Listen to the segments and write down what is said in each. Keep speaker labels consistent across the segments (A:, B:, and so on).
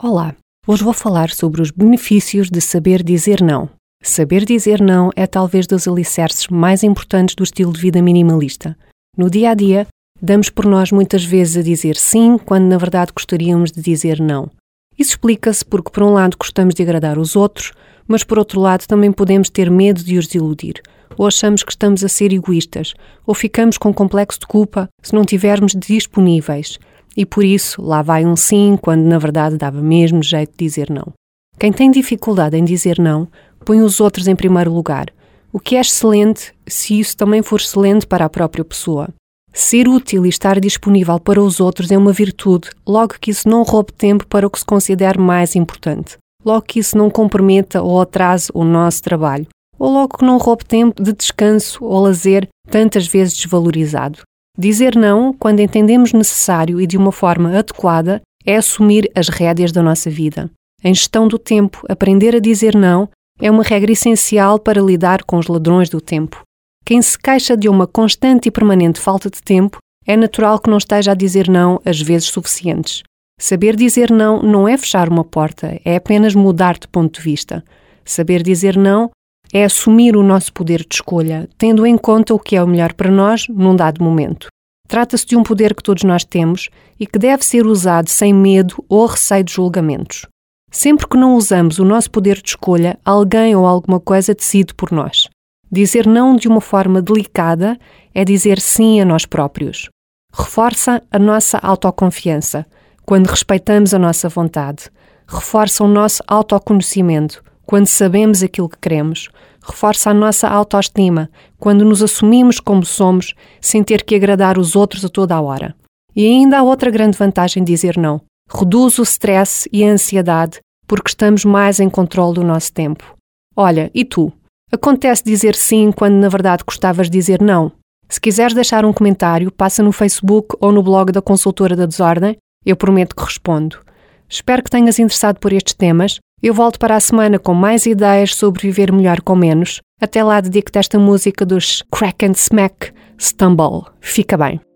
A: Olá, hoje vou falar sobre os benefícios de saber dizer não. Saber dizer não é talvez dos alicerces mais importantes do estilo de vida minimalista. No dia a dia, damos por nós muitas vezes a dizer sim quando na verdade gostaríamos de dizer não. Isso explica-se porque, por um lado, gostamos de agradar os outros, mas por outro lado, também podemos ter medo de os iludir, ou achamos que estamos a ser egoístas, ou ficamos com complexo de culpa se não tivermos disponíveis e por isso lá vai um sim quando na verdade dava mesmo jeito de dizer não. Quem tem dificuldade em dizer não põe os outros em primeiro lugar, o que é excelente se isso também for excelente para a própria pessoa. Ser útil e estar disponível para os outros é uma virtude, logo que isso não roube tempo para o que se considera mais importante, logo que isso não comprometa ou atrase o nosso trabalho, ou logo que não roube tempo de descanso ou lazer tantas vezes desvalorizado. Dizer não, quando entendemos necessário e de uma forma adequada, é assumir as rédeas da nossa vida. Em gestão do tempo, aprender a dizer não é uma regra essencial para lidar com os ladrões do tempo. Quem se queixa de uma constante e permanente falta de tempo, é natural que não esteja a dizer não as vezes suficientes. Saber dizer não não é fechar uma porta, é apenas mudar de ponto de vista. Saber dizer não é assumir o nosso poder de escolha, tendo em conta o que é o melhor para nós num dado momento. Trata-se de um poder que todos nós temos e que deve ser usado sem medo ou receio de julgamentos. Sempre que não usamos o nosso poder de escolha, alguém ou alguma coisa decide por nós. Dizer não de uma forma delicada é dizer sim a nós próprios. Reforça a nossa autoconfiança quando respeitamos a nossa vontade. Reforça o nosso autoconhecimento quando sabemos aquilo que queremos, reforça a nossa autoestima quando nos assumimos como somos sem ter que agradar os outros a toda a hora. E ainda há outra grande vantagem dizer não. Reduz o stress e a ansiedade porque estamos mais em controle do nosso tempo. Olha, e tu? Acontece dizer sim quando na verdade gostavas de dizer não? Se quiseres deixar um comentário, passa no Facebook ou no blog da Consultora da Desordem, eu prometo que respondo. Espero que tenhas interessado por estes temas eu volto para a semana com mais ideias sobre viver melhor com menos. Até lá dedico-te esta música dos Crack and Smack Stumble. Fica bem.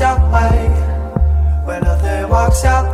B: walks your way. When nothing walks your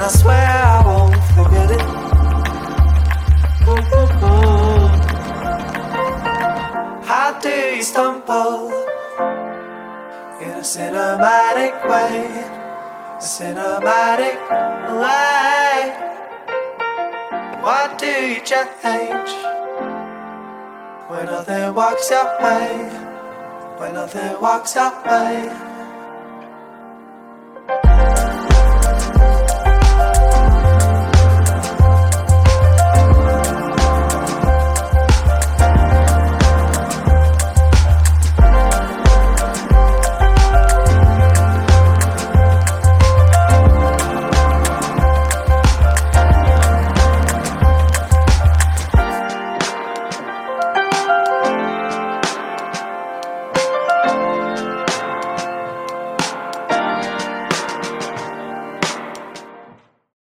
B: and I swear I won't forget it. How do you stumble in a cinematic way? A cinematic way. Why do you change when nothing walks your way? When nothing walks your way?